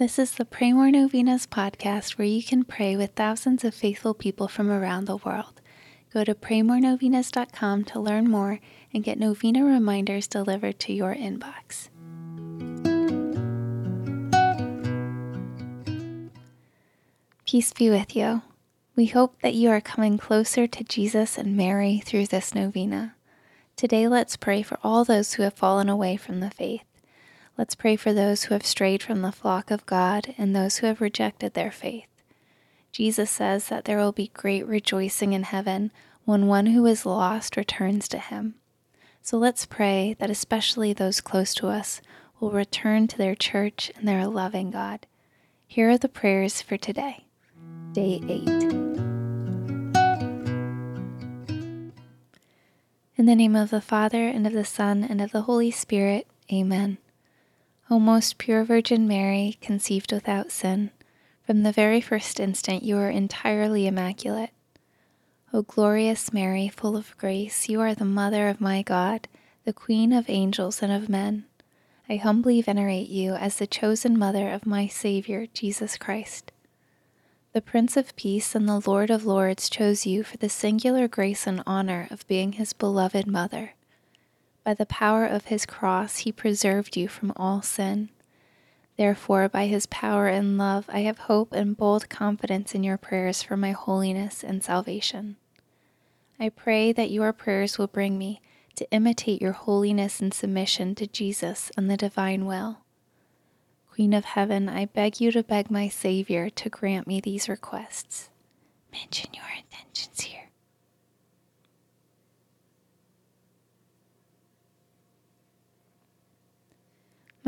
This is the Pray More Novenas podcast where you can pray with thousands of faithful people from around the world. Go to praymorenovenas.com to learn more and get novena reminders delivered to your inbox. Peace be with you. We hope that you are coming closer to Jesus and Mary through this novena. Today, let's pray for all those who have fallen away from the faith. Let's pray for those who have strayed from the flock of God and those who have rejected their faith. Jesus says that there will be great rejoicing in heaven when one who is lost returns to him. So let's pray that especially those close to us will return to their church and their loving God. Here are the prayers for today, day 8. In the name of the Father, and of the Son, and of the Holy Spirit, amen. O most pure Virgin Mary, conceived without sin, from the very first instant you are entirely immaculate. O glorious Mary, full of grace, you are the Mother of my God, the Queen of angels and of men. I humbly venerate you as the chosen Mother of my Savior, Jesus Christ. The Prince of Peace and the Lord of Lords chose you for the singular grace and honor of being his beloved Mother. By the power of his cross, he preserved you from all sin. Therefore, by his power and love, I have hope and bold confidence in your prayers for my holiness and salvation. I pray that your prayers will bring me to imitate your holiness and submission to Jesus and the divine will. Queen of Heaven, I beg you to beg my Savior to grant me these requests. Mention your intentions here.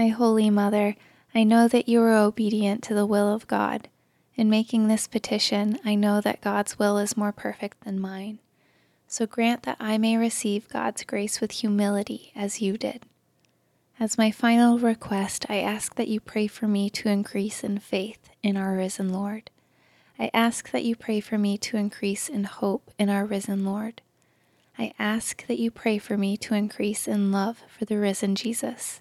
My Holy Mother, I know that you are obedient to the will of God. In making this petition, I know that God's will is more perfect than mine. So grant that I may receive God's grace with humility as you did. As my final request, I ask that you pray for me to increase in faith in our risen Lord. I ask that you pray for me to increase in hope in our risen Lord. I ask that you pray for me to increase in love for the risen Jesus.